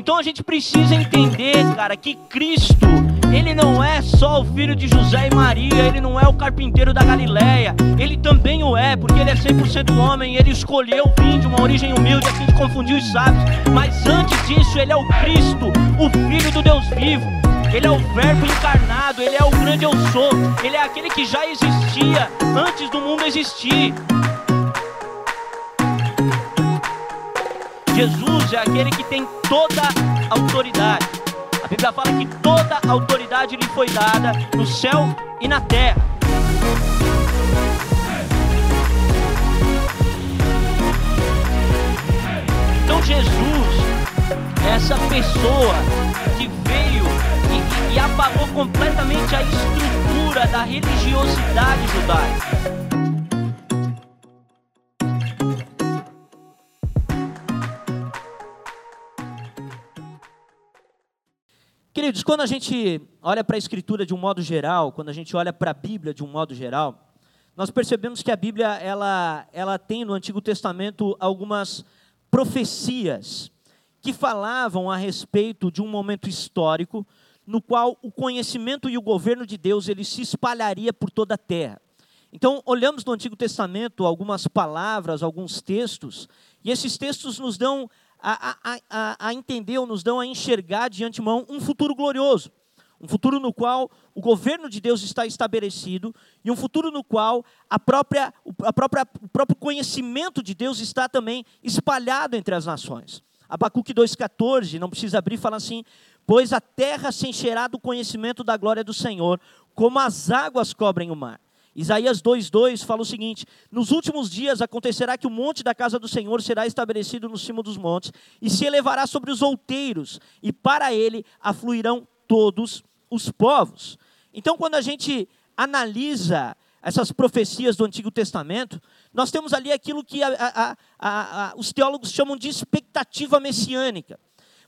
Então a gente precisa entender, cara, que Cristo, ele não é só o filho de José e Maria, ele não é o carpinteiro da Galileia, ele também o é, porque ele é 100% homem, ele escolheu vir de uma origem humilde a fim de confundir os sábios, mas antes disso, ele é o Cristo, o filho do Deus vivo. Ele é o Verbo encarnado, Ele é o grande eu sou, Ele é aquele que já existia antes do mundo existir. Jesus é aquele que tem toda a autoridade. A Bíblia fala que toda a autoridade lhe foi dada no céu e na terra. Então Jesus é essa pessoa que veio e, e, e apagou completamente a estrutura da religiosidade judaica. Queridos, quando a gente olha para a Escritura de um modo geral, quando a gente olha para a Bíblia de um modo geral, nós percebemos que a Bíblia ela, ela tem no Antigo Testamento algumas profecias que falavam a respeito de um momento histórico no qual o conhecimento e o governo de Deus ele se espalharia por toda a terra. Então, olhamos no Antigo Testamento algumas palavras, alguns textos, e esses textos nos dão a, a, a, entender ou nos dão a enxergar de antemão um futuro glorioso. Um futuro no qual o governo de Deus está estabelecido e um futuro no qual a própria, a própria, o próprio conhecimento de Deus está também espalhado entre as nações. Abacuque 2,14, não precisa abrir, fala assim: Pois a terra se encherá do conhecimento da glória do Senhor, como as águas cobrem o mar. Isaías 2,2 fala o seguinte: Nos últimos dias acontecerá que o monte da casa do Senhor será estabelecido no cimo dos montes, e se elevará sobre os outeiros, e para ele afluirão todos os povos. Então, quando a gente analisa essas profecias do Antigo Testamento, nós temos ali aquilo que a, a, a, os teólogos chamam de expectativa messiânica.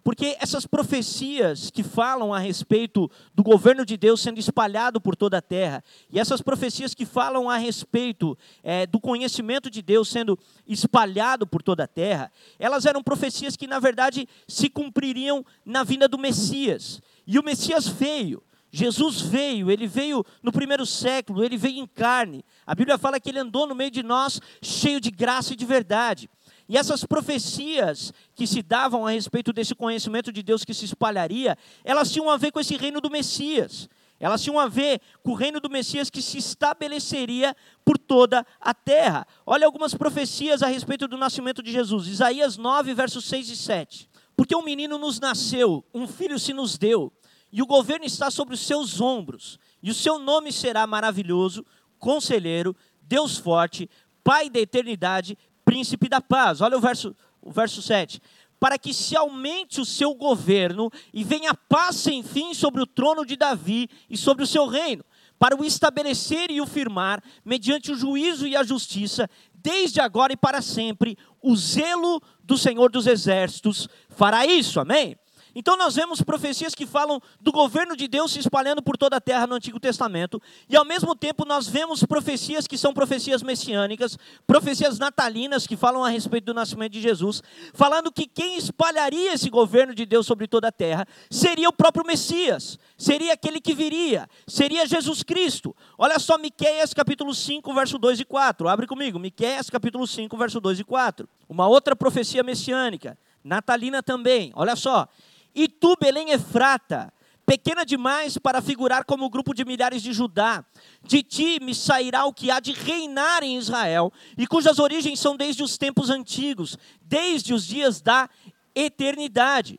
Porque essas profecias que falam a respeito do governo de Deus sendo espalhado por toda a terra, e essas profecias que falam a respeito é, do conhecimento de Deus sendo espalhado por toda a terra, elas eram profecias que, na verdade, se cumpririam na vinda do Messias. E o Messias veio. Jesus veio, ele veio no primeiro século, ele veio em carne. A Bíblia fala que ele andou no meio de nós cheio de graça e de verdade. E essas profecias que se davam a respeito desse conhecimento de Deus que se espalharia, elas tinham a ver com esse reino do Messias. Elas tinham a ver com o reino do Messias que se estabeleceria por toda a terra. Olha algumas profecias a respeito do nascimento de Jesus. Isaías 9, versos 6 e 7. Porque um menino nos nasceu, um filho se nos deu, e o governo está sobre os seus ombros, e o seu nome será maravilhoso, conselheiro, Deus forte, Pai da eternidade, príncipe da paz. Olha o verso, o verso 7. Para que se aumente o seu governo e venha paz sem fim sobre o trono de Davi e sobre o seu reino, para o estabelecer e o firmar, mediante o juízo e a justiça, desde agora e para sempre, o zelo do Senhor dos Exércitos fará isso, amém? Então nós vemos profecias que falam do governo de Deus se espalhando por toda a terra no Antigo Testamento, e ao mesmo tempo nós vemos profecias que são profecias messiânicas, profecias natalinas que falam a respeito do nascimento de Jesus, falando que quem espalharia esse governo de Deus sobre toda a terra seria o próprio Messias, seria aquele que viria, seria Jesus Cristo. Olha só Miqueias capítulo 5, verso 2 e 4. Abre comigo, Miqueias capítulo 5, verso 2 e 4. Uma outra profecia messiânica, natalina também. Olha só, e tu, Belém Efrata, pequena demais para figurar como grupo de milhares de Judá, de ti me sairá o que há de reinar em Israel, e cujas origens são desde os tempos antigos, desde os dias da eternidade.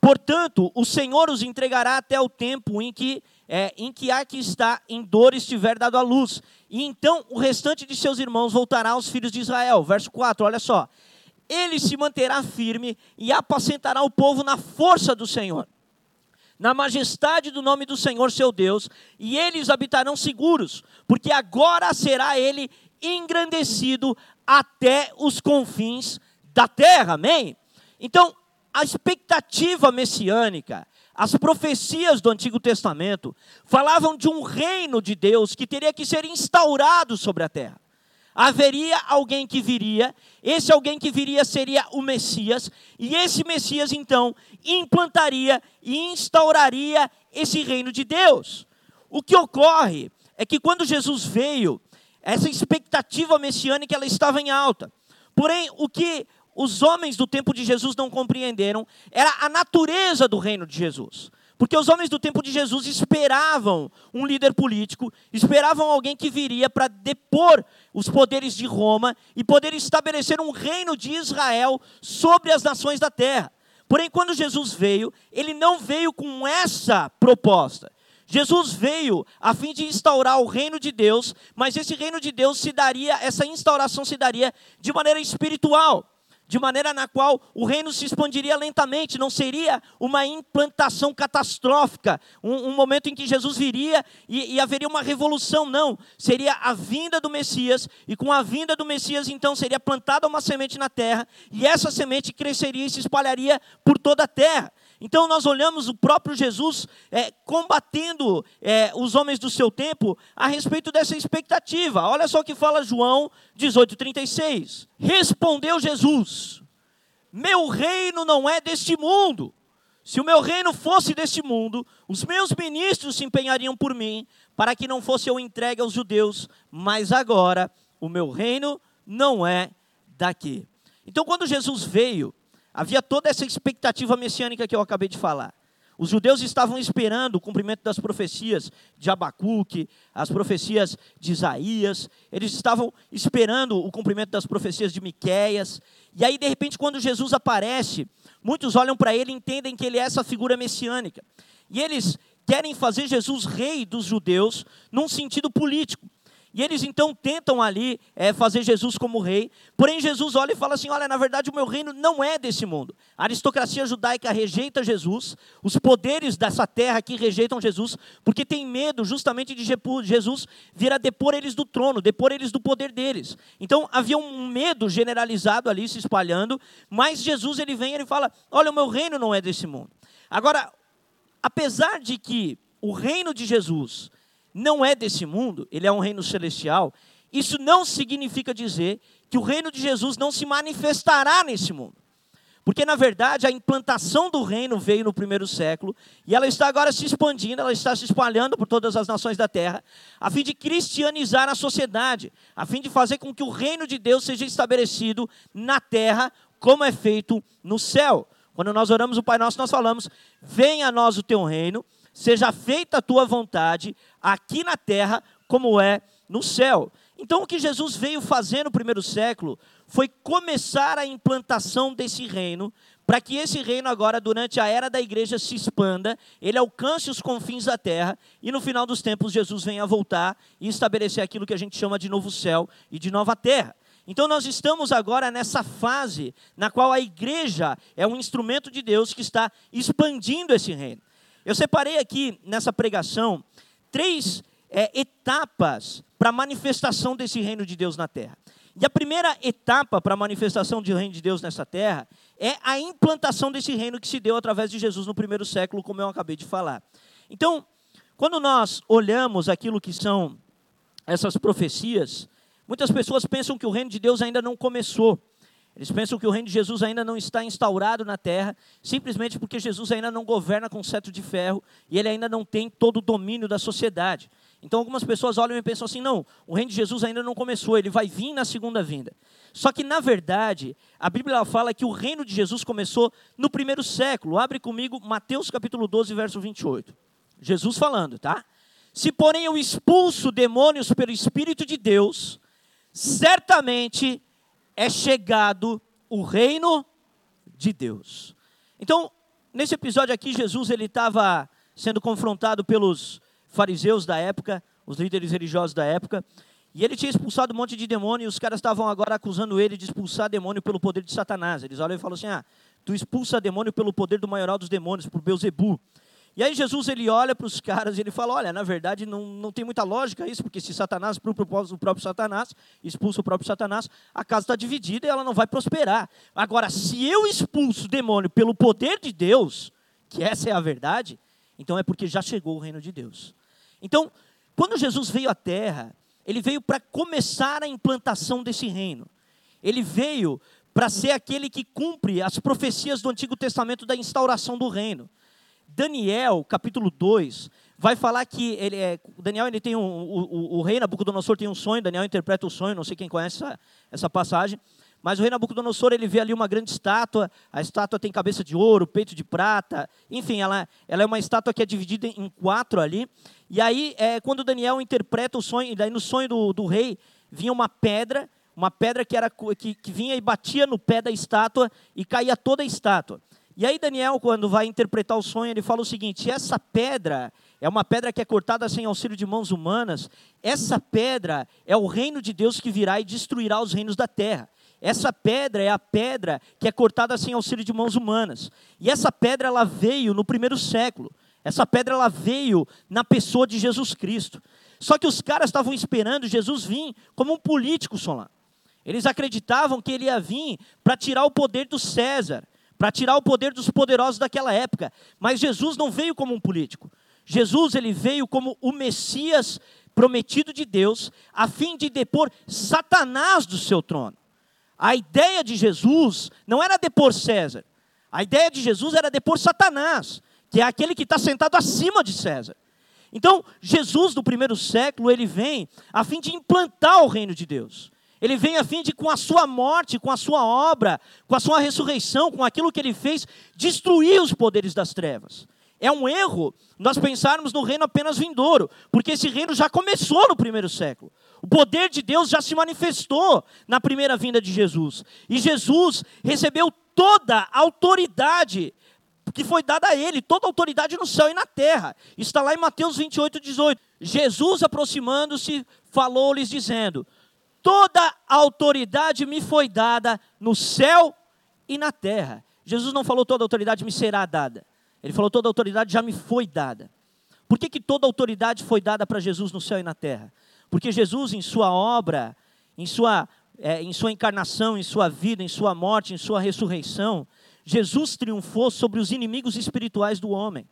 Portanto, o Senhor os entregará até o tempo em que é, em que há que está em dor estiver dado à luz. E então o restante de seus irmãos voltará aos filhos de Israel. Verso 4, olha só ele se manterá firme e apacentará o povo na força do Senhor, na majestade do nome do Senhor seu Deus, e eles habitarão seguros, porque agora será ele engrandecido até os confins da terra. Amém? Então, a expectativa messiânica, as profecias do Antigo Testamento falavam de um reino de Deus que teria que ser instaurado sobre a terra. Haveria alguém que viria, esse alguém que viria seria o Messias, e esse Messias então implantaria e instauraria esse reino de Deus. O que ocorre é que quando Jesus veio, essa expectativa messiânica ela estava em alta. Porém, o que os homens do tempo de Jesus não compreenderam era a natureza do reino de Jesus. Porque os homens do tempo de Jesus esperavam um líder político, esperavam alguém que viria para depor os poderes de Roma e poder estabelecer um reino de Israel sobre as nações da terra. Porém, quando Jesus veio, ele não veio com essa proposta. Jesus veio a fim de instaurar o reino de Deus, mas esse reino de Deus se daria, essa instauração se daria de maneira espiritual de maneira na qual o reino se expandiria lentamente, não seria uma implantação catastrófica, um, um momento em que Jesus viria e, e, haveria uma revolução, não. Seria a vinda do Messias, e com a vinda do Messias, então, seria plantada uma semente na terra, e essa semente cresceria e se espalharia por toda a terra. Então nós olhamos o próprio Jesus é, combatendo é, os homens do seu tempo a respeito dessa expectativa. Olha só o que fala João 18,36. Respondeu Jesus: Meu reino não é deste mundo. Se o meu reino fosse deste mundo, os meus ministros se empenhariam por mim, para que não fosse eu entregue aos judeus, mas agora o meu reino não é daqui. Então, quando Jesus veio, Havia toda essa expectativa messiânica que eu acabei de falar. Os judeus estavam esperando o cumprimento das profecias de Abacuque, as profecias de Isaías, eles estavam esperando o cumprimento das profecias de Miqueias. E aí, de repente, quando Jesus aparece, muitos olham para ele e entendem que ele é essa figura messiânica. E eles querem fazer Jesus rei dos judeus num sentido político. E eles então tentam ali é, fazer Jesus como rei. Porém, Jesus olha e fala assim: Olha, na verdade, o meu reino não é desse mundo. A aristocracia judaica rejeita Jesus, os poderes dessa terra aqui rejeitam Jesus, porque tem medo justamente de Jesus vir a depor eles do trono, depor eles do poder deles. Então havia um medo generalizado ali se espalhando, mas Jesus ele vem e ele fala: Olha, o meu reino não é desse mundo. Agora, apesar de que o reino de Jesus não é desse mundo, ele é um reino celestial, isso não significa dizer que o reino de Jesus não se manifestará nesse mundo. Porque, na verdade, a implantação do reino veio no primeiro século e ela está agora se expandindo, ela está se espalhando por todas as nações da terra, a fim de cristianizar a sociedade, a fim de fazer com que o reino de Deus seja estabelecido na terra, como é feito no céu. Quando nós oramos o Pai Nosso, nós falamos: Venha a nós o teu reino, seja feita a tua vontade, aqui na terra, como é no céu. Então, o que Jesus veio fazer no primeiro século foi começar a implantação desse reino, para que esse reino, agora, durante a era da igreja, se expanda, ele alcance os confins da terra, e no final dos tempos, Jesus venha voltar e estabelecer aquilo que a gente chama de novo céu e de nova terra. Então, nós estamos agora nessa fase na qual a igreja é um instrumento de Deus que está expandindo esse reino. Eu separei aqui nessa pregação três é, etapas para a manifestação desse reino de Deus na terra. E a primeira etapa para a manifestação do reino de Deus nessa terra é a implantação desse reino que se deu através de Jesus no primeiro século, como eu acabei de falar. Então, quando nós olhamos aquilo que são essas profecias, muitas pessoas pensam que o reino de Deus ainda não começou. Eles pensam que o reino de Jesus ainda não está instaurado na terra, simplesmente porque Jesus ainda não governa com cetro de ferro e ele ainda não tem todo o domínio da sociedade. Então algumas pessoas olham e pensam assim: não, o reino de Jesus ainda não começou, ele vai vir na segunda vinda. Só que, na verdade, a Bíblia fala que o reino de Jesus começou no primeiro século. Abre comigo Mateus capítulo 12, verso 28. Jesus falando, tá? Se porém eu expulso demônios pelo Espírito de Deus, certamente é chegado o reino de Deus. Então, nesse episódio aqui, Jesus ele estava sendo confrontado pelos fariseus da época, os líderes religiosos da época, e ele tinha expulsado um monte de demônio, e os caras estavam agora acusando ele de expulsar demônio pelo poder de Satanás. Eles olham e falam assim: ah, tu expulsa demônio pelo poder do maioral dos demônios, por Beuzebu. E aí Jesus ele olha para os caras e ele fala: olha, na verdade não, não tem muita lógica isso, porque se Satanás, para o propósito do próprio Satanás, expulsa o próprio Satanás, a casa está dividida e ela não vai prosperar. Agora, se eu expulso o demônio pelo poder de Deus, que essa é a verdade, então é porque já chegou o reino de Deus. Então, quando Jesus veio à terra, ele veio para começar a implantação desse reino. Ele veio para ser aquele que cumpre as profecias do Antigo Testamento da instauração do reino. Daniel, capítulo 2, vai falar que ele é, Daniel ele tem um, o, o, rei Nabucodonosor tem um sonho, Daniel interpreta o sonho, não sei quem conhece essa, essa passagem, mas o rei Nabucodonosor ele vê ali uma grande estátua, a estátua tem cabeça de ouro, peito de prata, enfim, ela, ela é uma estátua que é dividida em quatro ali. E aí, é, quando Daniel interpreta o sonho, daí no sonho do, do rei vinha uma pedra, uma pedra que, era, que, que vinha e batia no pé da estátua e caía toda a estátua. E aí Daniel, quando vai interpretar o sonho, ele fala o seguinte: essa pedra é uma pedra que é cortada sem auxílio de mãos humanas. Essa pedra é o reino de Deus que virá e destruirá os reinos da terra. Essa pedra é a pedra que é cortada sem auxílio de mãos humanas. E essa pedra ela veio no primeiro século. Essa pedra ela veio na pessoa de Jesus Cristo. Só que os caras estavam esperando Jesus vir como um político solar. Eles acreditavam que ele ia vir para tirar o poder do César, para tirar o poder dos poderosos daquela época. Mas Jesus não veio como um político. Jesus ele veio como o Messias prometido de Deus, a fim de depor Satanás do seu trono. A ideia de Jesus não era depor César. A ideia de Jesus era depor Satanás, que é aquele que está sentado acima de César. Então, Jesus do primeiro século, ele vem a fim de implantar o reino de Deus. Ele vem a fim de, com a sua morte, com a sua obra, com a sua ressurreição, com aquilo que ele fez, destruir os poderes das trevas. É um erro nós pensarmos no reino apenas vindouro, porque esse reino já começou no primeiro século. O poder de Deus já se manifestou na primeira vinda de Jesus. E Jesus recebeu toda a autoridade que foi dada a ele, toda a autoridade no céu e na terra. Está lá em Mateus 28, 18. Jesus, aproximando-se, falou-lhes, dizendo: Toda autoridade me foi dada no céu e na terra. Jesus não falou toda autoridade me será dada. Ele falou toda autoridade já me foi dada. Por que, que toda autoridade foi dada para Jesus no céu e na terra? Porque Jesus, em sua obra, em sua, é, em sua encarnação, em sua vida, em sua morte, em sua ressurreição, Jesus triunfou sobre os inimigos espirituais do homem.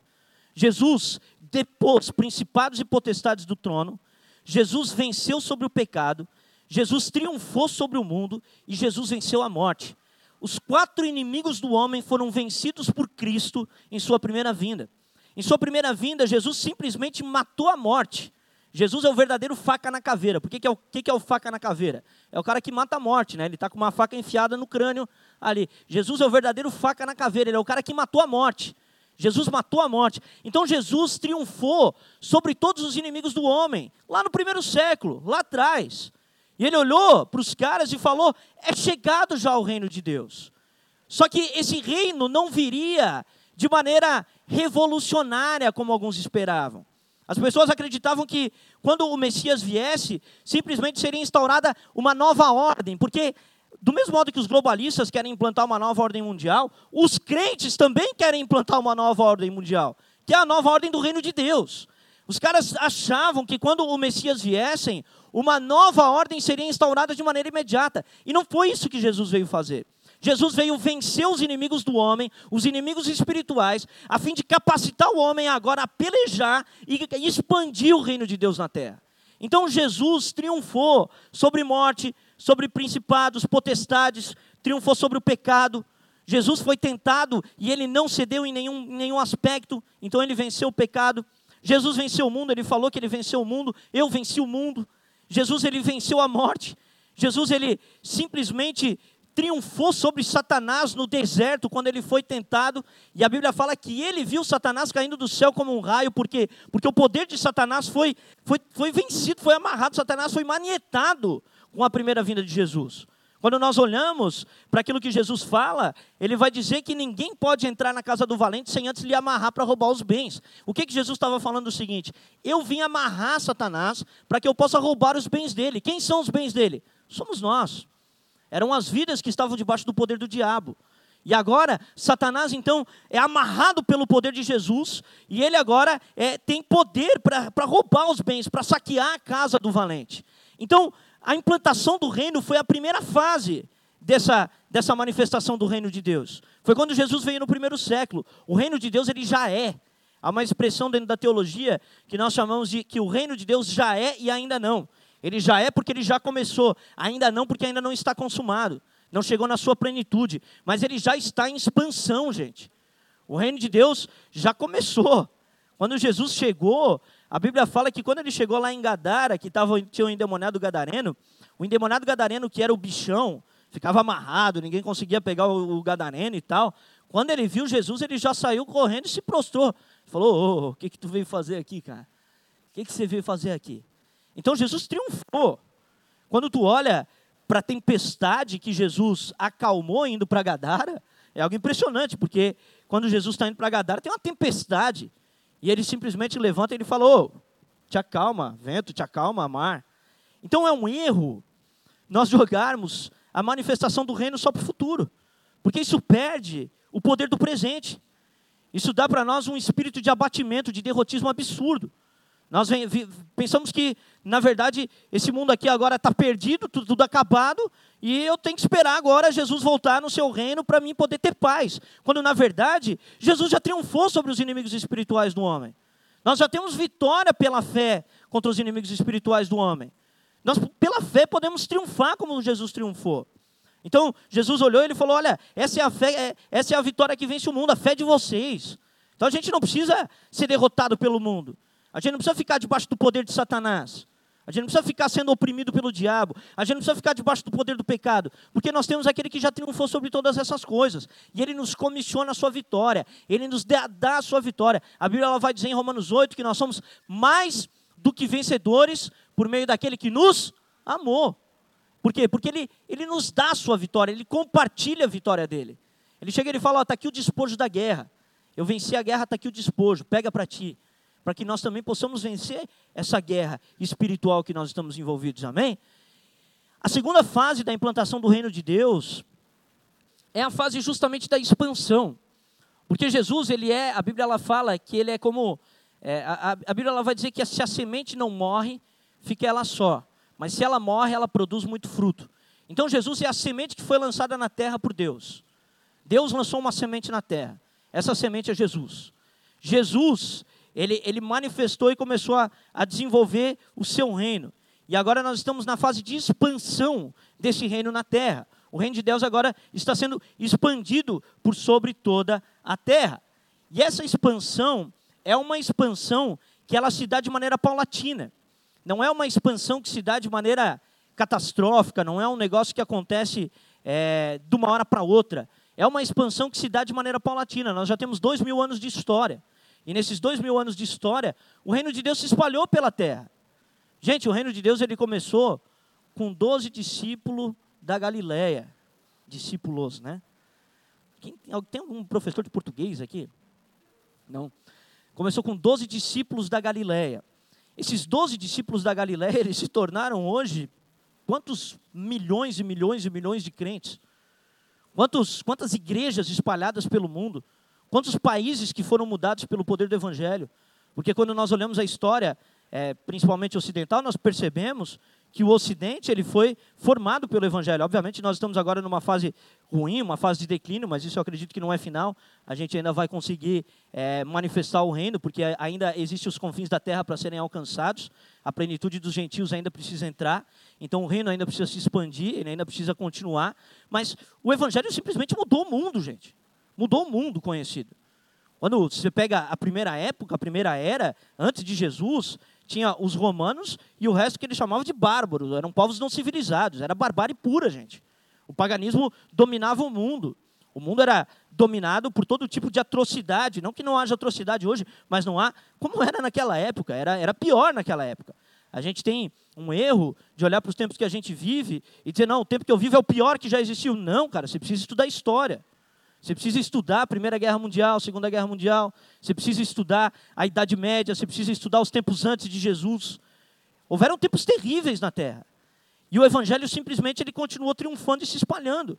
Jesus depôs principados e potestades do trono. Jesus venceu sobre o pecado. Jesus triunfou sobre o mundo e Jesus venceu a morte. Os quatro inimigos do homem foram vencidos por Cristo em sua primeira vinda. Em sua primeira vinda, Jesus simplesmente matou a morte. Jesus é o verdadeiro faca na caveira. Por que, que, é, o, que, que é o faca na caveira? É o cara que mata a morte, né? Ele está com uma faca enfiada no crânio ali. Jesus é o verdadeiro faca na caveira, ele é o cara que matou a morte. Jesus matou a morte. Então Jesus triunfou sobre todos os inimigos do homem, lá no primeiro século, lá atrás. E ele olhou para os caras e falou: é chegado já o reino de Deus. Só que esse reino não viria de maneira revolucionária, como alguns esperavam. As pessoas acreditavam que quando o Messias viesse, simplesmente seria instaurada uma nova ordem, porque do mesmo modo que os globalistas querem implantar uma nova ordem mundial, os crentes também querem implantar uma nova ordem mundial, que é a nova ordem do reino de Deus. Os caras achavam que quando o Messias viesse, uma nova ordem seria instaurada de maneira imediata. E não foi isso que Jesus veio fazer. Jesus veio vencer os inimigos do homem, os inimigos espirituais, a fim de capacitar o homem agora a pelejar e expandir o reino de Deus na terra. Então Jesus triunfou sobre morte, sobre principados, potestades, triunfou sobre o pecado. Jesus foi tentado e ele não cedeu em nenhum, em nenhum aspecto, então ele venceu o pecado. Jesus venceu o mundo, ele falou que ele venceu o mundo, eu venci o mundo. Jesus ele venceu a morte. Jesus ele simplesmente triunfou sobre Satanás no deserto quando ele foi tentado, e a Bíblia fala que ele viu Satanás caindo do céu como um raio, porque, porque o poder de Satanás foi, foi, foi vencido, foi amarrado, Satanás foi manietado com a primeira vinda de Jesus. Quando nós olhamos para aquilo que Jesus fala, ele vai dizer que ninguém pode entrar na casa do valente sem antes lhe amarrar para roubar os bens. O que, que Jesus estava falando o seguinte? Eu vim amarrar Satanás para que eu possa roubar os bens dele. Quem são os bens dele? Somos nós. Eram as vidas que estavam debaixo do poder do diabo. E agora, Satanás então é amarrado pelo poder de Jesus, e ele agora é, tem poder para roubar os bens, para saquear a casa do valente. Então, a implantação do reino foi a primeira fase dessa, dessa manifestação do reino de Deus. Foi quando Jesus veio no primeiro século. O reino de Deus ele já é. Há uma expressão dentro da teologia que nós chamamos de que o reino de Deus já é e ainda não. Ele já é porque ele já começou. Ainda não, porque ainda não está consumado. Não chegou na sua plenitude. Mas ele já está em expansão, gente. O reino de Deus já começou. Quando Jesus chegou, a Bíblia fala que quando ele chegou lá em Gadara, que tava, tinha o um endemoniado gadareno, o endemoniado gadareno, que era o bichão, ficava amarrado, ninguém conseguia pegar o, o gadareno e tal. Quando ele viu Jesus, ele já saiu correndo e se prostrou. Falou: Ô, oh, o que, que tu veio fazer aqui, cara? O que, que você veio fazer aqui? Então Jesus triunfou. Quando tu olha para a tempestade que Jesus acalmou indo para Gadara, é algo impressionante, porque quando Jesus está indo para Gadara, tem uma tempestade. E ele simplesmente levanta e ele falou: te acalma, vento, te acalma, mar. Então é um erro nós jogarmos a manifestação do reino só para o futuro, porque isso perde o poder do presente. Isso dá para nós um espírito de abatimento, de derrotismo absurdo. Nós pensamos que, na verdade, esse mundo aqui agora está perdido, tudo, tudo, acabado, e eu tenho que esperar agora Jesus voltar no seu reino para mim poder ter paz. Quando, na verdade, Jesus já triunfou sobre os inimigos espirituais do homem. Nós já temos vitória pela fé contra os inimigos espirituais do homem. Nós, pela fé, podemos triunfar como Jesus triunfou. Então, Jesus olhou e ele falou: Olha, essa é a fé, é, essa é a vitória que vence o mundo, a fé de vocês. Então a gente não precisa ser derrotado pelo mundo. A gente não precisa ficar debaixo do poder de Satanás. A gente não precisa ficar sendo oprimido pelo diabo. A gente não precisa ficar debaixo do poder do pecado. Porque nós temos aquele que já triunfou sobre todas essas coisas. E ele nos comissiona a sua vitória. Ele nos dá, a sua vitória. A Bíblia ela vai dizer em Romanos 8 que nós somos mais do que vencedores por meio daquele que nos amou. Por quê? Porque ele, ele nos dá a sua vitória. Ele compartilha a vitória dele. Ele chega e ele fala: está aqui o despojo da guerra. Eu venci a guerra, está aqui o despojo. Pega para ti para que nós também possamos vencer essa guerra espiritual que nós estamos envolvidos. Amém? A segunda fase da implantação do reino de Deus é a fase justamente da expansão. Porque Jesus, ele é, a Bíblia ela fala que ele é como, é, a, a, Bíblia ela vai dizer que se a semente não morre, fica ela só. Mas se ela morre, ela produz muito fruto. Então Jesus é a semente que foi lançada na terra por Deus. Deus lançou uma semente na terra. Essa semente é Jesus. Jesus, ele, ele manifestou e começou a, a desenvolver o seu reino. E agora nós estamos na fase de expansão desse reino na terra. O reino de Deus agora está sendo expandido por sobre toda a terra. E essa expansão é uma expansão que ela se dá de maneira paulatina. Não é uma expansão que se dá de maneira catastrófica, não é um negócio que acontece é, de uma hora para outra. É uma expansão que se dá de maneira paulatina. Nós já temos dois mil anos de história. E nesses dois mil anos de história, o reino de Deus se espalhou pela terra. Gente, o reino de Deus ele começou com doze discípulos da Galileia. Discípulos, né? Quem, tem algum professor de português aqui? Não. Começou com doze discípulos da Galileia. Esses doze discípulos da Galileia, eles se tornaram hoje quantos milhões e milhões e milhões de crentes? Quantos, quantas igrejas espalhadas pelo mundo? Quantos países que foram mudados pelo poder do Evangelho? Porque quando nós olhamos a história, é, principalmente ocidental, nós percebemos que o Ocidente ele foi formado pelo Evangelho. Obviamente, nós estamos agora numa fase ruim, uma fase de declínio, mas isso eu acredito que não é final. A gente ainda vai conseguir é, manifestar o reino, porque ainda existem os confins da terra para serem alcançados. A plenitude dos gentios ainda precisa entrar. Então, o reino ainda precisa se expandir, ele ainda precisa continuar. Mas o Evangelho simplesmente mudou o mundo, gente. Mudou o mundo conhecido. Quando você pega a primeira época, a primeira era, antes de Jesus, tinha os romanos e o resto que eles chamavam de bárbaros, eram povos não civilizados, era barbárie pura, gente. O paganismo dominava o mundo. O mundo era dominado por todo tipo de atrocidade. Não que não haja atrocidade hoje, mas não há. Como era naquela época? Era, era pior naquela época. A gente tem um erro de olhar para os tempos que a gente vive e dizer, não, o tempo que eu vivo é o pior que já existiu. Não, cara, você precisa estudar história. Você precisa estudar a Primeira Guerra Mundial, a Segunda Guerra Mundial. Você precisa estudar a Idade Média. Você precisa estudar os tempos antes de Jesus. Houveram tempos terríveis na Terra. E o Evangelho simplesmente ele continuou triunfando e se espalhando.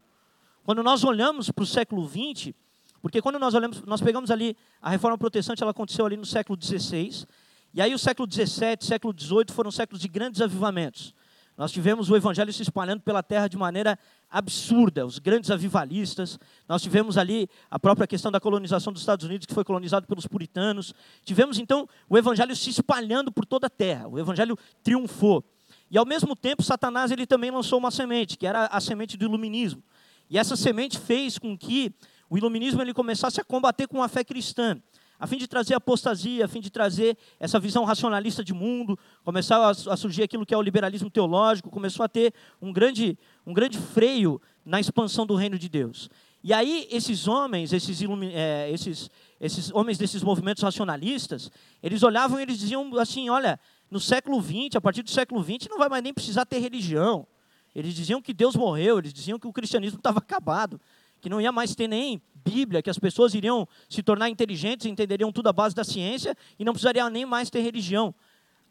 Quando nós olhamos para o século XX, porque quando nós olhamos, nós pegamos ali a Reforma Protestante, ela aconteceu ali no século XVI. E aí o século XVII, século XVIII foram séculos de grandes avivamentos. Nós tivemos o evangelho se espalhando pela terra de maneira absurda, os grandes avivalistas. Nós tivemos ali a própria questão da colonização dos Estados Unidos, que foi colonizado pelos puritanos. Tivemos então o evangelho se espalhando por toda a terra. O evangelho triunfou. E ao mesmo tempo, Satanás ele também lançou uma semente, que era a semente do iluminismo. E essa semente fez com que o iluminismo ele começasse a combater com a fé cristã, a fim de trazer apostasia, a fim de trazer essa visão racionalista de mundo, começou a, surgir aquilo que é o liberalismo teológico, começou a ter um grande, um grande freio na expansão do reino de Deus. E aí esses homens, esses, é, esses, esses homens desses movimentos racionalistas, eles olhavam e eles diziam assim, olha, no século XX, a partir do século XX, não vai mais nem precisar ter religião. Eles diziam que Deus morreu, eles diziam que o cristianismo estava acabado, que não ia mais ter nem Bíblia, que as pessoas iriam se tornar inteligentes, entenderiam tudo à base da ciência e não precisaria nem mais ter religião.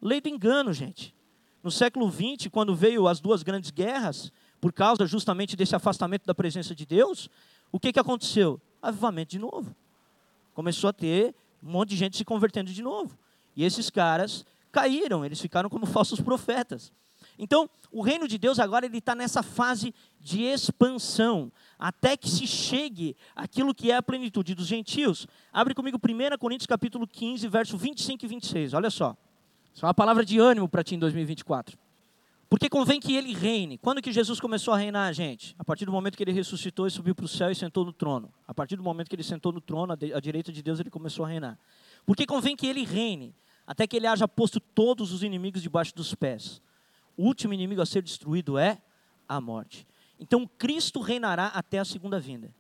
Lei do engano, gente. No século XX, quando veio as duas grandes guerras, por causa justamente desse afastamento da presença de Deus, o que, que aconteceu? Avivamento de novo. Começou a ter um monte de gente se convertendo de novo. E esses caras caíram, eles ficaram como falsos profetas. Então, o reino de Deus agora ele está nessa fase de expansão, até que se chegue aquilo que é a plenitude dos gentios. Abre comigo 1 Coríntios capítulo 15, verso 25 e 26. Olha só. Isso é uma palavra de ânimo para ti em 2024. Porque convém que ele reine. Quando que Jesus começou a reinar, gente? A partir do momento que ele ressuscitou e subiu para o céu e sentou no trono. A partir do momento que ele sentou no trono, à direita de Deus, ele começou a reinar. Porque convém que ele reine até que ele haja posto todos os inimigos debaixo dos pés. O último inimigo a ser destruído é a morte. Então Cristo reinará até a segunda vinda.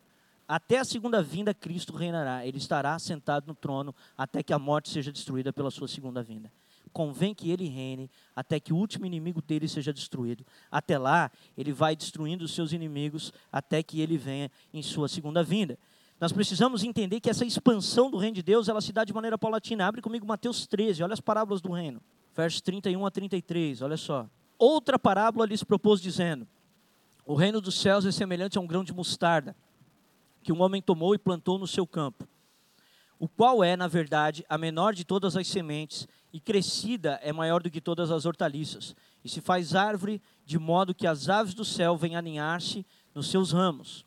Até a segunda vinda, Cristo reinará. Ele estará sentado no trono até que a morte seja destruída pela sua segunda vinda. Convém que ele reine até que o último inimigo dele seja destruído. Até lá, ele vai destruindo os seus inimigos até que ele venha em sua segunda vinda. Nós precisamos entender que essa expansão do reino de Deus, ela se dá de maneira paulatina. Abre comigo Mateus 13, olha as parábolas do reino. Versos 31 a 33, olha só. Outra parábola lhes propôs dizendo: O reino dos céus é semelhante a um grão de mostarda, que um homem tomou e plantou no seu campo, o qual é, na verdade, a menor de todas as sementes, e crescida é maior do que todas as hortaliças, e se faz árvore, de modo que as aves do céu vêm aninhar-se nos seus ramos.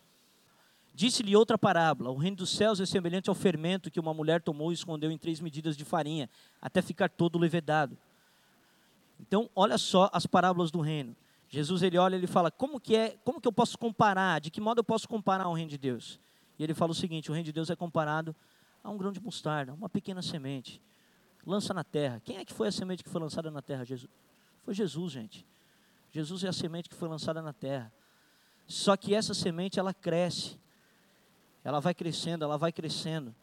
Disse-lhe outra parábola: O reino dos céus é semelhante ao fermento que uma mulher tomou e escondeu em três medidas de farinha, até ficar todo levedado. Então, olha só as parábolas do reino. Jesus ele olha e fala: como que é, como que eu posso comparar? De que modo eu posso comparar o reino de Deus? E ele fala o seguinte: o reino de Deus é comparado a um grão de mostarda, uma pequena semente. Lança na terra. Quem é que foi a semente que foi lançada na terra? Jesus. Foi Jesus, gente. Jesus é a semente que foi lançada na terra. Só que essa semente ela cresce ela vai crescendo, ela vai crescendo,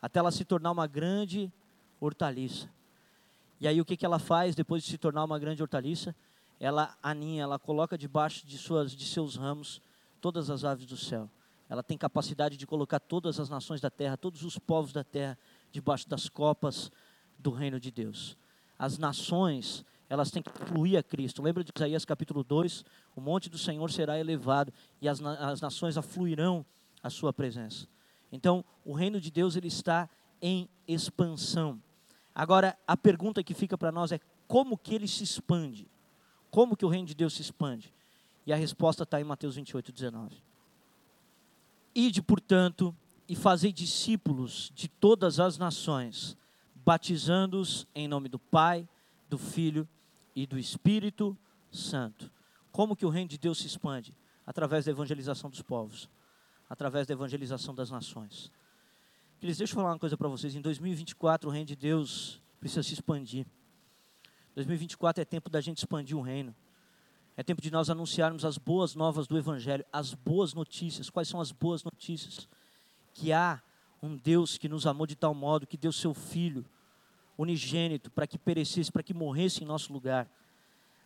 até ela se tornar uma grande hortaliça. E aí o que, que ela faz depois de se tornar uma grande hortaliça? Ela aninha, ela coloca debaixo de, suas, de seus ramos todas as aves do céu. Ela tem capacidade de colocar todas as nações da terra, todos os povos da terra, debaixo das copas do reino de Deus. As nações, elas têm que fluir a Cristo. Lembra de Isaías capítulo 2? O monte do Senhor será elevado e as, as nações afluirão a sua presença. Então, o reino de Deus ele está em expansão. Agora, a pergunta que fica para nós é como que ele se expande? Como que o reino de Deus se expande? E a resposta está em Mateus 28, 19. Ide, portanto, e fazei discípulos de todas as nações, batizando-os em nome do Pai, do Filho e do Espírito Santo. Como que o reino de Deus se expande? Através da evangelização dos povos através da evangelização das nações. Queridos, deixa eu falar uma coisa para vocês. Em 2024, o reino de Deus precisa se expandir. 2024 é tempo da gente expandir o reino. É tempo de nós anunciarmos as boas novas do Evangelho, as boas notícias. Quais são as boas notícias? Que há um Deus que nos amou de tal modo que deu seu Filho unigênito para que perecesse, para que morresse em nosso lugar.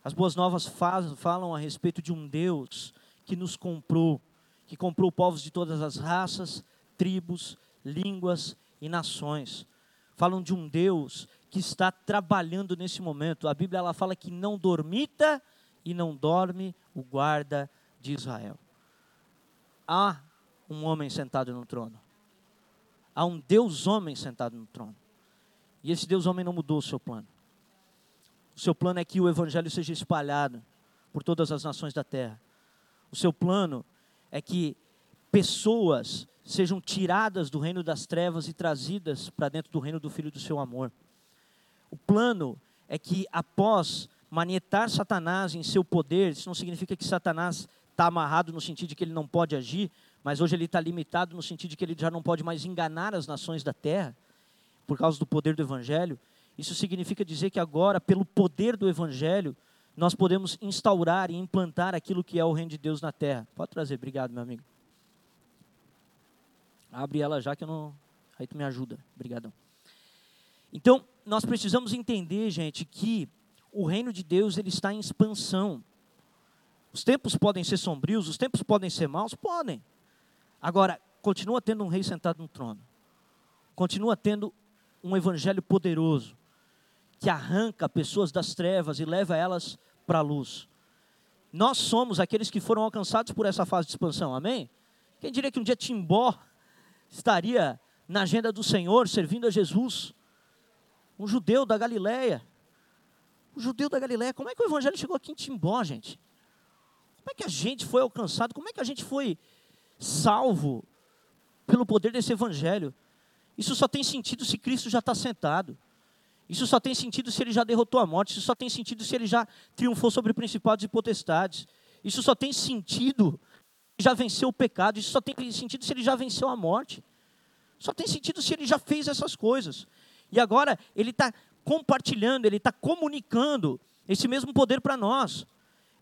As boas novas falam a respeito de um Deus que nos comprou que comprou povos de todas as raças, tribos, línguas e nações. Falam de um Deus que está trabalhando nesse momento. A Bíblia ela fala que não dormita e não dorme o guarda de Israel. Há um homem sentado no trono. Há um Deus homem sentado no trono. E esse Deus homem não mudou o seu plano. O seu plano é que o evangelho seja espalhado por todas as nações da terra. O seu plano é que pessoas sejam tiradas do reino das trevas e trazidas para dentro do reino do Filho do seu amor. O plano é que após manietar Satanás em seu poder, isso não significa que Satanás está amarrado no sentido de que ele não pode agir, mas hoje ele está limitado no sentido de que ele já não pode mais enganar as nações da terra, por causa do poder do Evangelho. Isso significa dizer que agora, pelo poder do Evangelho, nós podemos instaurar e implantar aquilo que é o reino de Deus na terra. Pode trazer, obrigado, meu amigo. Abre ela já que eu não. Aí tu me ajuda. Obrigadão. Então, nós precisamos entender, gente, que o reino de Deus ele está em expansão. Os tempos podem ser sombrios, os tempos podem ser maus, podem. Agora, continua tendo um rei sentado no trono. Continua tendo um evangelho poderoso que arranca pessoas das trevas e leva elas para a luz. Nós somos aqueles que foram alcançados por essa fase de expansão, amém? Quem diria que um dia Timbó estaria na agenda do Senhor, servindo a Jesus? Um judeu da Galileia. Um judeu da Galileia. Como é que o evangelho chegou aqui em Timbó, gente? Como é que a gente foi alcançado? Como é que a gente foi salvo pelo poder desse evangelho? Isso só tem sentido se Cristo já está sentado. Isso só tem sentido se ele já derrotou a morte. Isso só tem sentido se ele já triunfou sobre principados e potestades. Isso só tem sentido se já venceu o pecado. Isso só tem sentido se ele já venceu a morte. Só tem sentido se ele já fez essas coisas. E agora ele está compartilhando, ele está comunicando esse mesmo poder para nós.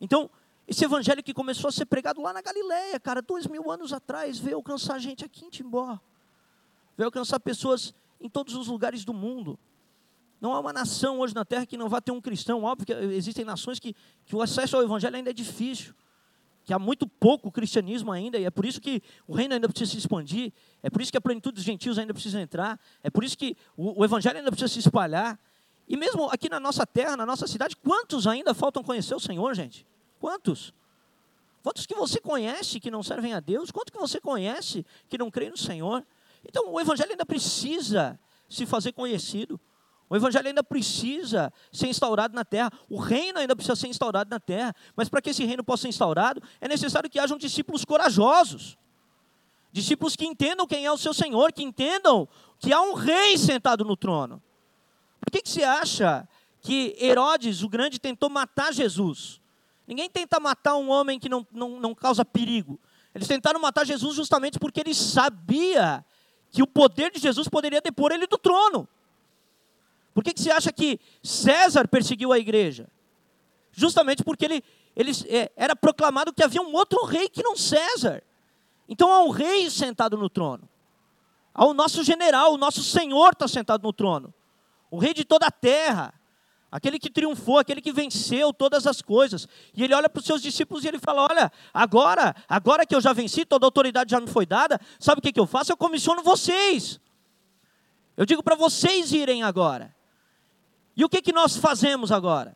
Então, esse evangelho que começou a ser pregado lá na Galileia, cara, dois mil anos atrás, veio alcançar gente aqui em Timbó. Veio alcançar pessoas em todos os lugares do mundo. Não há uma nação hoje na Terra que não vá ter um cristão. Óbvio que existem nações que, que o acesso ao Evangelho ainda é difícil. Que há muito pouco cristianismo ainda, e é por isso que o reino ainda precisa se expandir, é por isso que a plenitude dos gentios ainda precisa entrar, é por isso que o, o Evangelho ainda precisa se espalhar. E mesmo aqui na nossa terra, na nossa cidade, quantos ainda faltam conhecer o Senhor, gente? Quantos? Quantos que você conhece que não servem a Deus? Quantos que você conhece que não creem no Senhor? Então, o Evangelho ainda precisa se fazer conhecido. O Evangelho ainda precisa ser instaurado na terra. O reino ainda precisa ser instaurado na terra. Mas para que esse reino possa ser instaurado, é necessário que hajam discípulos corajosos. Discípulos que entendam quem é o seu Senhor, que entendam que há um rei sentado no trono. Por que, que você acha que Herodes, o grande, tentou matar Jesus? Ninguém tenta matar um homem que não, não, não causa perigo. Eles tentaram matar Jesus justamente porque ele sabia que o poder de Jesus poderia depor ele do trono. Por que, que você acha que César perseguiu a igreja? Justamente porque ele, ele é, era proclamado que havia um outro rei que não César. Então há um rei sentado no trono. Há o nosso general, o nosso Senhor está sentado no trono. O rei de toda a terra aquele que triunfou, aquele que venceu todas as coisas. E ele olha para os seus discípulos e ele fala: Olha, agora, agora que eu já venci, toda a autoridade já me foi dada, sabe o que, que eu faço? Eu comissiono vocês. Eu digo para vocês irem agora. E o que, que nós fazemos agora?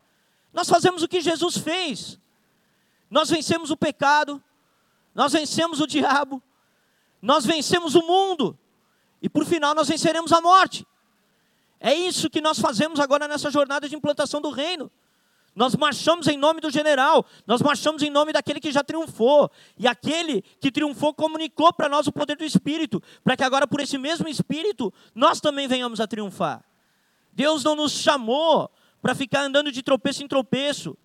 Nós fazemos o que Jesus fez. Nós vencemos o pecado, nós vencemos o diabo, nós vencemos o mundo, e por final nós venceremos a morte. É isso que nós fazemos agora nessa jornada de implantação do reino. Nós marchamos em nome do general, nós marchamos em nome daquele que já triunfou. E aquele que triunfou comunicou para nós o poder do Espírito, para que agora, por esse mesmo Espírito, nós também venhamos a triunfar. Deus não nos chamou para ficar andando de tropeço em tropeço,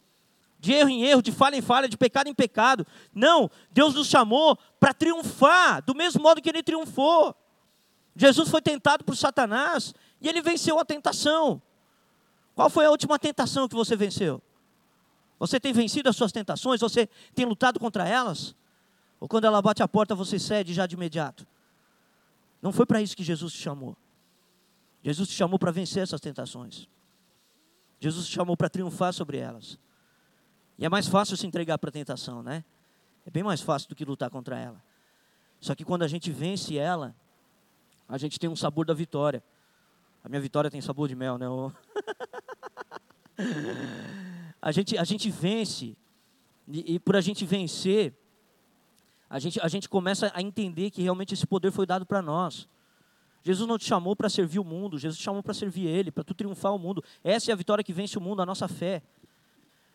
de erro em erro, de falha em falha, de pecado em pecado. Não, Deus nos chamou para triunfar, do mesmo modo que ele triunfou. Jesus foi tentado por Satanás e ele venceu a tentação. Qual foi a última tentação que você venceu? Você tem vencido as suas tentações? Você tem lutado contra elas? Ou quando ela bate a porta, você cede já de imediato? Não foi para isso que Jesus te chamou. Jesus te chamou para vencer essas tentações. Jesus te chamou para triunfar sobre elas. E é mais fácil se entregar para a tentação, né? É bem mais fácil do que lutar contra ela. Só que quando a gente vence ela, a gente tem um sabor da vitória. A minha vitória tem sabor de mel, né? a, gente, a gente vence, e, e, por a gente vencer, a gente, a gente começa a entender que realmente esse poder foi dado para nós. Jesus não te chamou para servir o mundo, Jesus te chamou para servir Ele, para tu triunfar o mundo. Essa é a vitória que vence o mundo, a nossa fé.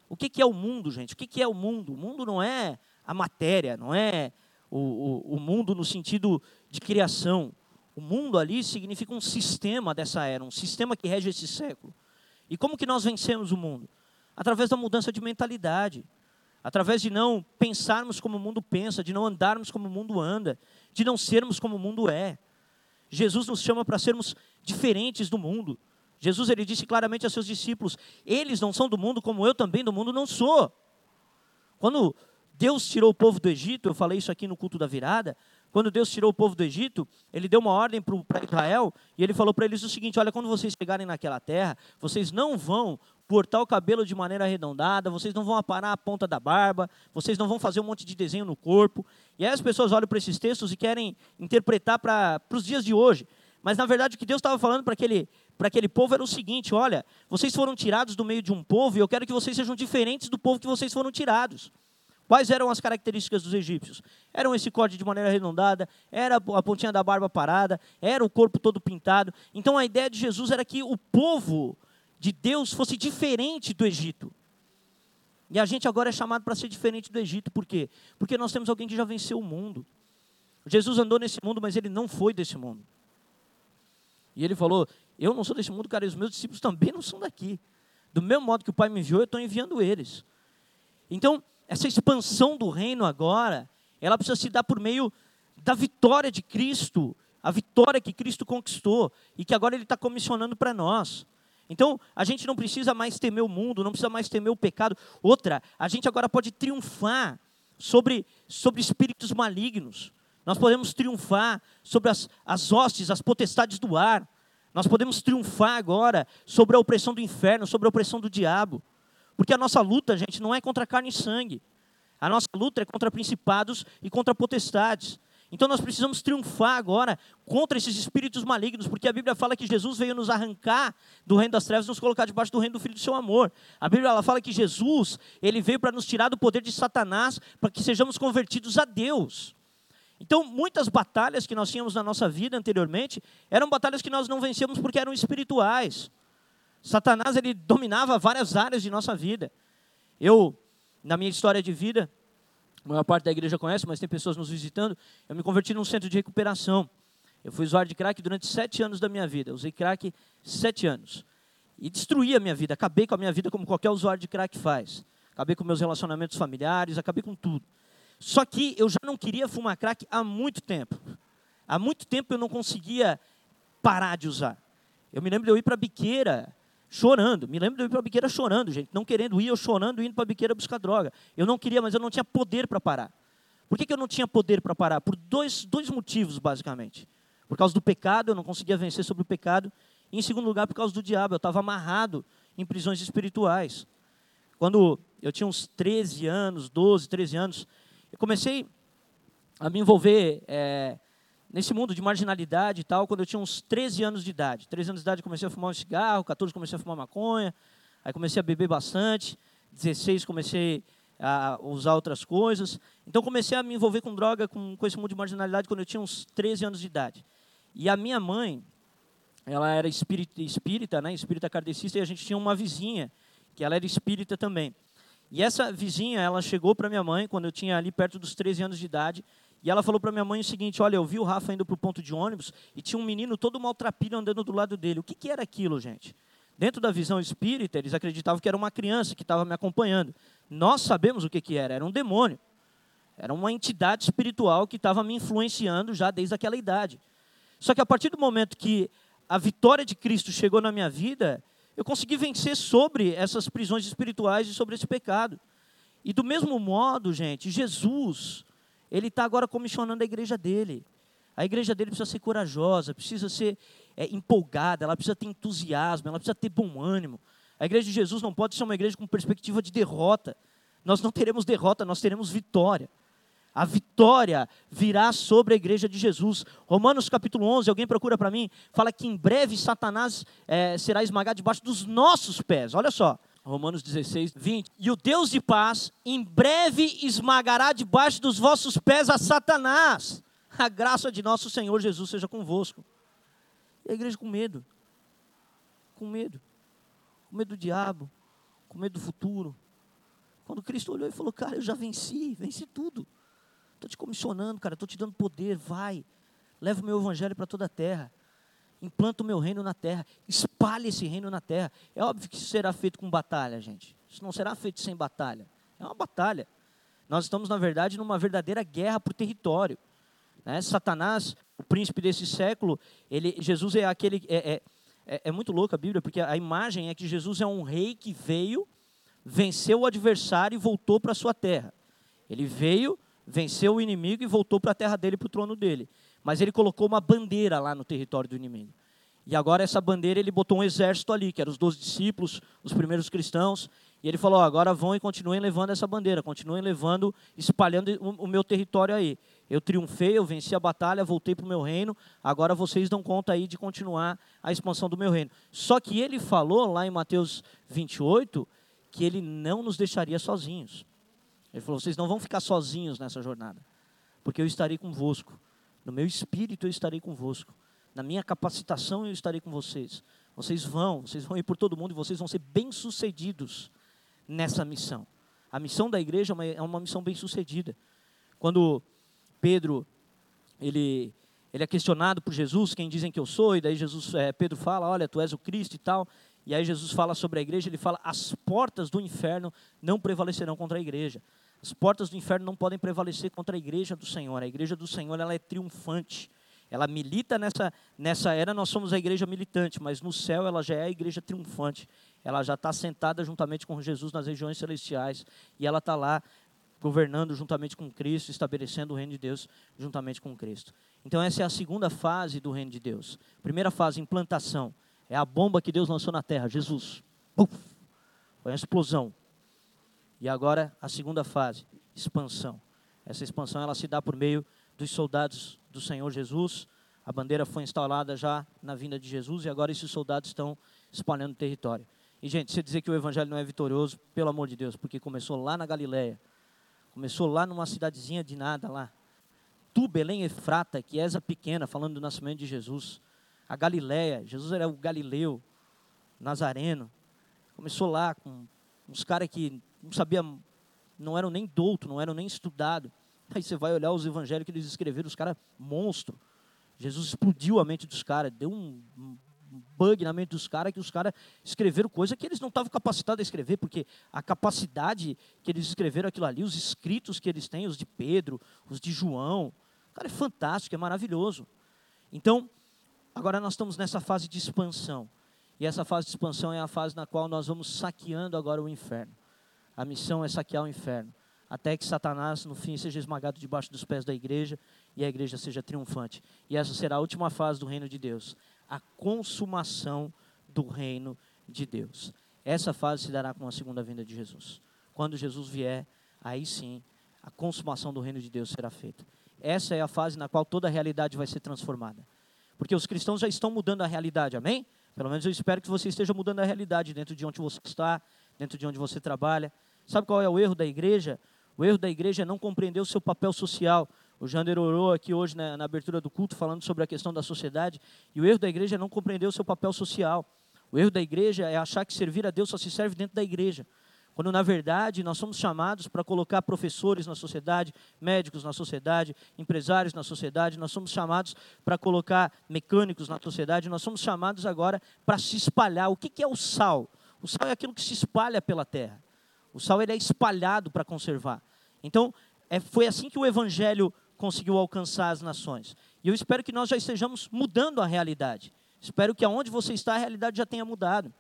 O que, que é o mundo, gente? O que, que é o mundo? O mundo não é a matéria, não é o, o, o mundo no sentido de criação. O mundo ali significa um sistema dessa era, um sistema que rege esse século. E como que nós vencemos o mundo? através da mudança de mentalidade, através de não pensarmos como o mundo pensa, de não andarmos como o mundo anda, de não sermos como o mundo é. Jesus nos chama para sermos diferentes do mundo. Jesus ele disse claramente a seus discípulos: Eles não são do mundo como eu também do mundo não sou. Quando Deus tirou o povo do Egito, eu falei isso aqui no culto da virada. Quando Deus tirou o povo do Egito, ele deu uma ordem para Israel e ele falou para eles o seguinte: Olha, quando vocês chegarem naquela terra, vocês não vão cortar o cabelo de maneira arredondada, vocês não vão aparar a ponta da barba, vocês não vão fazer um monte de desenho no corpo. E aí as pessoas olham para esses textos e querem interpretar para os dias de hoje. Mas na verdade o que Deus estava falando para aquele, aquele povo era o seguinte: olha, vocês foram tirados do meio de um povo e eu quero que vocês sejam diferentes do povo que vocês foram tirados. Quais eram as características dos egípcios? Eram esse corte de maneira arredondada, era a pontinha da barba parada, era o corpo todo pintado. Então a ideia de Jesus era que o povo de Deus fosse diferente do Egito. E a gente agora é chamado para ser diferente do Egito, por quê? Porque nós temos alguém que já venceu o mundo. Jesus andou nesse mundo, mas ele não foi desse mundo. E ele falou: Eu não sou desse mundo, cara, e os meus discípulos também não são daqui. Do mesmo modo que o Pai me enviou, eu estou enviando eles. Então, essa expansão do reino agora, ela precisa se dar por meio da vitória de Cristo, a vitória que Cristo conquistou e que agora Ele está comissionando para nós. Então, a gente não precisa mais temer o mundo, não precisa mais temer o pecado. Outra, a gente agora pode triunfar sobre, sobre espíritos malignos. Nós podemos triunfar sobre as, as hostes, as potestades do ar. Nós podemos triunfar agora sobre a opressão do inferno, sobre a opressão do diabo. Porque a nossa luta, gente, não é contra carne e sangue. A nossa luta é contra principados e contra potestades. Então nós precisamos triunfar agora contra esses espíritos malignos, porque a Bíblia fala que Jesus veio nos arrancar do reino das trevas e nos colocar debaixo do reino do Filho do seu amor. A Bíblia ela fala que Jesus, ele veio para nos tirar do poder de Satanás, para que sejamos convertidos a Deus. Então, muitas batalhas que nós tínhamos na nossa vida anteriormente, eram batalhas que nós não vencíamos porque eram espirituais. Satanás ele dominava várias áreas de nossa vida. Eu, na minha história de vida, a maior parte da igreja conhece, mas tem pessoas nos visitando. Eu me converti num centro de recuperação. Eu fui usuário de crack durante sete anos da minha vida. Usei crack sete anos. E destruí a minha vida. Acabei com a minha vida como qualquer usuário de crack faz. Acabei com meus relacionamentos familiares, acabei com tudo. Só que eu já não queria fumar crack há muito tempo. Há muito tempo eu não conseguia parar de usar. Eu me lembro de eu ir para a biqueira chorando. Me lembro de eu ir para a biqueira chorando, gente. Não querendo ir, eu chorando, indo para a biqueira buscar droga. Eu não queria, mas eu não tinha poder para parar. Por que, que eu não tinha poder para parar? Por dois, dois motivos, basicamente. Por causa do pecado, eu não conseguia vencer sobre o pecado. E, em segundo lugar, por causa do diabo. Eu estava amarrado em prisões espirituais. Quando eu tinha uns 13 anos, 12, 13 anos, eu comecei a me envolver é, nesse mundo de marginalidade e tal, quando eu tinha uns 13 anos de idade. 13 anos de idade comecei a fumar um cigarro, 14 comecei a fumar maconha, aí comecei a beber bastante, 16 comecei a usar outras coisas. Então comecei a me envolver com droga, com, com esse mundo de marginalidade quando eu tinha uns 13 anos de idade. E a minha mãe, ela era espírita, espírita né, espírita kardecista, e a gente tinha uma vizinha, que ela era espírita também. E essa vizinha, ela chegou para minha mãe quando eu tinha ali perto dos 13 anos de idade, e ela falou para minha mãe o seguinte: Olha, eu vi o Rafa indo para o ponto de ônibus e tinha um menino todo maltrapilho andando do lado dele. O que, que era aquilo, gente? Dentro da visão espírita, eles acreditavam que era uma criança que estava me acompanhando. Nós sabemos o que, que era: era um demônio. Era uma entidade espiritual que estava me influenciando já desde aquela idade. Só que a partir do momento que a vitória de Cristo chegou na minha vida, eu consegui vencer sobre essas prisões espirituais e sobre esse pecado. E do mesmo modo, gente, Jesus, ele está agora comissionando a igreja dele. A igreja dele precisa ser corajosa, precisa ser é, empolgada, ela precisa ter entusiasmo, ela precisa ter bom ânimo. A igreja de Jesus não pode ser uma igreja com perspectiva de derrota. Nós não teremos derrota, nós teremos vitória. A vitória virá sobre a igreja de Jesus. Romanos capítulo 11, alguém procura para mim, fala que em breve Satanás é, será esmagado debaixo dos nossos pés. Olha só, Romanos 16, 20. E o Deus de paz em breve esmagará debaixo dos vossos pés a Satanás. A graça de nosso Senhor Jesus seja convosco. E a igreja com medo. Com medo. Com medo do diabo. Com medo do futuro. Quando Cristo olhou e falou: Cara, eu já venci, venci tudo. Estou te comissionando, cara, estou te dando poder, vai. Leva o meu evangelho para toda a terra implanta o meu reino na terra, espalhe esse reino na terra. É óbvio que isso será feito com batalha, gente. Isso não será feito sem batalha. É uma batalha. Nós estamos, na verdade, numa verdadeira guerra por território. Né? Satanás, o príncipe desse século, ele, Jesus é aquele. É, é, é, é muito louco a Bíblia, porque a imagem é que Jesus é um rei que veio, venceu o adversário e voltou para a sua terra. Ele veio, venceu o inimigo e voltou para a terra dele, para o trono dele. Mas ele colocou uma bandeira lá no território do inimigo. E agora essa bandeira ele botou um exército ali, que eram os doze discípulos, os primeiros cristãos. E ele falou: agora vão e continuem levando essa bandeira, continuem levando, espalhando o, o meu território aí. Eu triunfei, eu venci a batalha, voltei para o meu reino. Agora vocês dão conta aí de continuar a expansão do meu reino. Só que ele falou lá em Mateus 28 que ele não nos deixaria sozinhos. Ele falou: vocês não vão ficar sozinhos nessa jornada, porque eu estarei convosco. No meu espírito eu estarei convosco na minha capacitação eu estarei com vocês. Vocês vão, vocês vão ir por todo mundo e vocês vão ser bem-sucedidos nessa missão. A missão da igreja é uma, é uma missão bem-sucedida. Quando Pedro, ele, ele é questionado por Jesus, quem dizem que eu sou, e daí Jesus, é, Pedro fala, olha, tu és o Cristo e tal, e aí Jesus fala sobre a igreja, ele fala, as portas do inferno não prevalecerão contra a igreja. As portas do inferno não podem prevalecer contra a igreja do Senhor. A igreja do Senhor, ela é triunfante. Ela milita nessa, nessa era, nós somos a igreja militante, mas no céu ela já é a igreja triunfante. Ela já está sentada juntamente com Jesus nas regiões celestiais e ela está lá governando juntamente com Cristo, estabelecendo o reino de Deus juntamente com Cristo. Então essa é a segunda fase do reino de Deus. Primeira fase, implantação. É a bomba que Deus lançou na terra, Jesus. Uf, foi uma explosão. E agora a segunda fase, expansão. Essa expansão ela se dá por meio dos soldados do Senhor Jesus. A bandeira foi instalada já na vinda de Jesus e agora esses soldados estão espalhando o território. E, gente, você dizer que o evangelho não é vitorioso, pelo amor de Deus, porque começou lá na Galileia, começou lá numa cidadezinha de nada lá. Tu, Belém Efrata, que és a pequena, falando do nascimento de Jesus. A Galileia, Jesus era o Galileu, Nazareno. Começou lá com uns caras que não sabiam, não eram nem douto, não eram nem estudados. Aí você vai olhar os evangelhos que eles escreveram, os caras monstro. Jesus explodiu a mente dos caras, deu um, um bug na mente dos caras que os caras escreveram coisa que eles não estavam capacitados a escrever, porque a capacidade que eles escreveram aquilo ali, os escritos que eles têm, os de Pedro, os de João, cara, é fantástico, é maravilhoso. Então, agora nós estamos nessa fase de expansão. E essa fase de expansão é a fase na qual nós vamos saqueando agora o inferno. A missão é saquear o inferno até que Satanás, no fim, seja esmagado debaixo dos pés da igreja e a igreja seja triunfante. E essa será a última fase do reino de Deus a consumação do reino de Deus. Essa fase se dará com a segunda vinda de Jesus. Quando Jesus vier, aí sim, a consumação do reino de Deus será feita. Essa é a fase na qual toda a realidade vai ser transformada. Porque os cristãos já estão mudando a realidade, amém? Pelo menos eu espero que você esteja mudando a realidade dentro de onde você está, dentro de onde você trabalha. Sabe qual é o erro da igreja? O erro da igreja é não compreender o seu papel social. O Jander orou aqui hoje na, abertura do culto falando sobre a questão da sociedade. E o erro da igreja é não compreender o seu papel social. O erro da igreja é achar que servir a Deus só se serve dentro da igreja. Quando na verdade nós somos chamados para colocar professores na sociedade, médicos na sociedade, empresários na sociedade, nós somos chamados para colocar mecânicos na sociedade, nós somos chamados agora para se espalhar. O que é o sal? O sal é aquilo que se espalha pela terra. O sal ele é espalhado para conservar. Então, é, foi assim que o evangelho conseguiu alcançar as nações. E eu espero que nós já estejamos mudando a realidade. Espero que aonde você está a realidade já tenha mudado.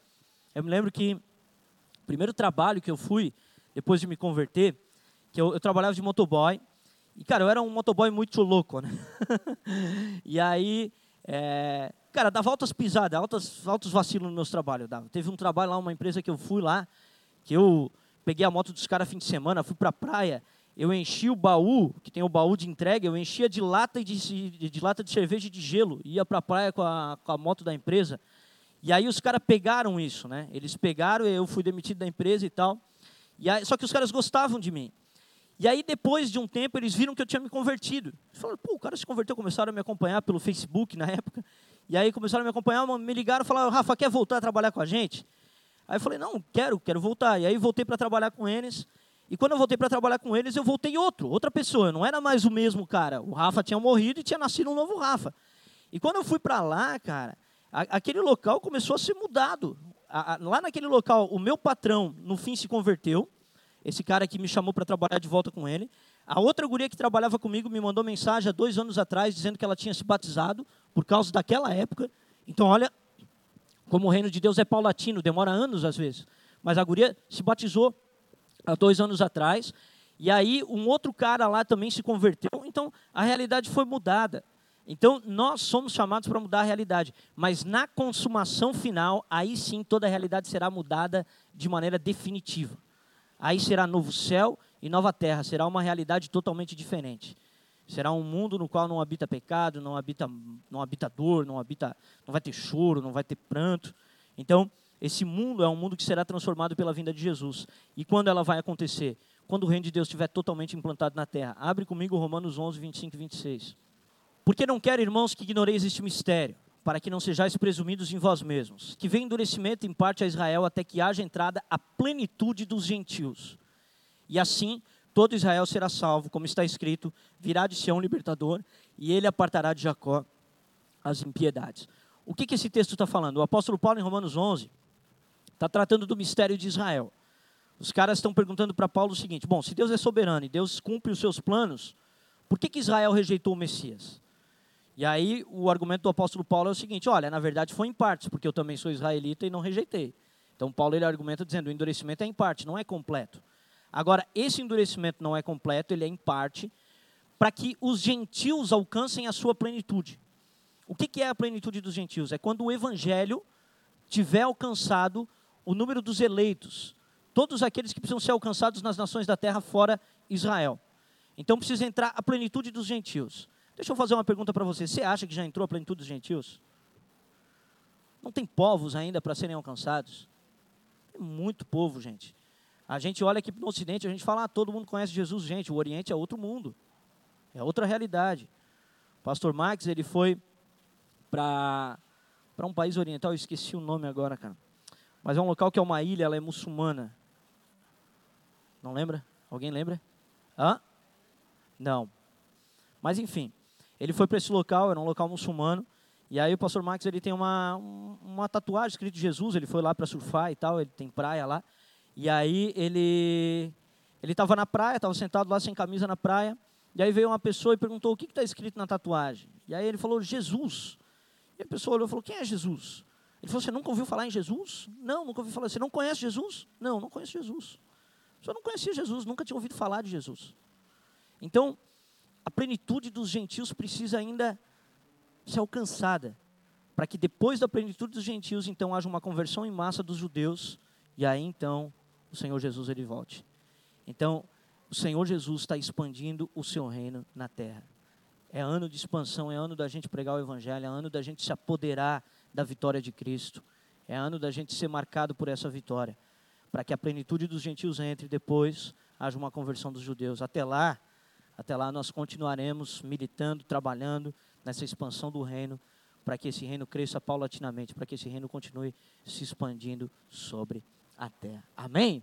Eu me lembro que o primeiro trabalho que eu fui depois de me converter, que eu, eu trabalhava de motoboy. E, cara, eu era um motoboy muito louco, né? e aí, é, cara, dava altas pisadas, altos, altos vacilos nos meus trabalhos. Dava. Teve um trabalho lá, uma empresa que eu fui lá, que eu peguei a moto dos caras fim de semana, fui para a praia, eu enchi o baú, que tem o baú de entrega, eu enchia de lata de, de, de lata de cerveja de gelo, ia para a praia com a, com a moto da empresa. E aí os caras pegaram isso, né? Eles pegaram, eu fui demitido da empresa e tal. E aí, só que os caras gostavam de mim. E aí, depois de um tempo, eles viram que eu tinha me convertido. Eles falaram, pô, o cara se converteu, começaram a me acompanhar pelo Facebook na época. E aí começaram a me acompanhar, me ligaram e falaram, Rafa, quer voltar a trabalhar com a gente? Aí eu falei, não, quero, quero voltar. E aí voltei para trabalhar com eles. E quando eu voltei para trabalhar com eles, eu voltei outro, outra pessoa. Não era mais o mesmo cara. O Rafa tinha morrido e tinha nascido um novo Rafa. E quando eu fui para lá, cara, a, aquele local começou a ser mudado. a, a, lá naquele local, o meu patrão, no fim, se converteu. Esse cara que me chamou para trabalhar de volta com ele. A outra guria que trabalhava comigo me mandou mensagem há dois anos atrás, dizendo que ela tinha se batizado por causa daquela época. Então, olha, como o reino de Deus é paulatino, demora anos às vezes. Mas a guria se batizou há dois anos atrás. E aí, um outro cara lá também se converteu. Então, a realidade foi mudada. Então, nós somos chamados para mudar a realidade, mas na consumação final, aí sim toda a realidade será mudada de maneira definitiva. Aí será novo céu e nova terra, será uma realidade totalmente diferente. Será um mundo no qual não habita pecado, não habita, não habita dor, não habita, não vai ter choro, não vai ter pranto. Então, esse mundo é um mundo que será transformado pela vinda de Jesus. E quando ela vai acontecer? Quando o reino de Deus estiver totalmente implantado na terra. Abre comigo Romanos 11, 25 e 26. Porque não quero, irmãos, que ignoreis este mistério, para que não sejais presumidos em vós mesmos, que vem endurecimento em parte a Israel até que haja entrada a plenitude dos gentios. E assim todo Israel será salvo, como está escrito: virá de Sião libertador, e ele apartará de Jacó as impiedades. O que, que esse texto está falando? O apóstolo Paulo, em Romanos 11, está tratando do mistério de Israel. Os caras estão perguntando para Paulo o seguinte: bom, se Deus é soberano e Deus cumpre os seus planos, por que, que Israel rejeitou o Messias? E aí o argumento do apóstolo Paulo é o seguinte: olha, na verdade foi em partes, porque eu também sou israelita e não rejeitei. Então Paulo ele argumenta dizendo: o endurecimento é em parte, não é completo. Agora, esse endurecimento não é completo, ele é em parte, para que os gentios alcancem a sua plenitude. O que, é a plenitude dos gentios? É quando o evangelho tiver alcançado o número dos eleitos, todos aqueles que precisam ser alcançados nas nações da terra fora Israel. Então precisa entrar a plenitude dos gentios. Deixa eu fazer uma pergunta para você. Você acha que já entrou a plenitude dos gentios? Não tem povos ainda para serem alcançados? Tem muito povo, gente. A gente olha aqui no Ocidente, a gente fala, ah, todo mundo conhece Jesus. Gente, o Oriente é outro mundo. É outra realidade. O pastor Max, ele foi para um país oriental, eu esqueci o nome agora, cara. Mas é um local que é uma ilha, ela é muçulmana. Não lembra? Alguém lembra? Hã? Não. Mas enfim, ele foi para esse local, era um local muçulmano. E aí o pastor Max ele tem uma, uma tatuagem escrito Jesus, ele foi lá para surfar e tal, ele tem praia lá. E aí ele ele estava na praia, estava sentado lá sem camisa na praia. E aí veio uma pessoa e perguntou o que está escrito na tatuagem. E aí ele falou Jesus. E a pessoa olhou e falou: Quem é Jesus? Ele falou: Você nunca ouviu falar em Jesus? Não, nunca ouviu falar. Você não conhece Jesus? Não, não conheço Jesus. Você não conhecia Jesus, nunca tinha ouvido falar de Jesus. Então, a plenitude dos gentios precisa ainda ser alcançada, para que depois da plenitude dos gentios, então haja uma conversão em massa dos judeus, e aí então o Senhor Jesus ele volte. Então, o Senhor Jesus está expandindo o seu reino na terra. É ano de expansão, é ano da gente pregar o Evangelho, é ano da gente se apoderar da vitória de Cristo, é ano da gente ser marcado por essa vitória, para que a plenitude dos gentios entre e depois haja uma conversão dos judeus. Até lá, até lá nós continuaremos militando, trabalhando nessa expansão do reino, para que esse reino cresça paulatinamente, para que esse reino continue se expandindo sobre a terra. Amém?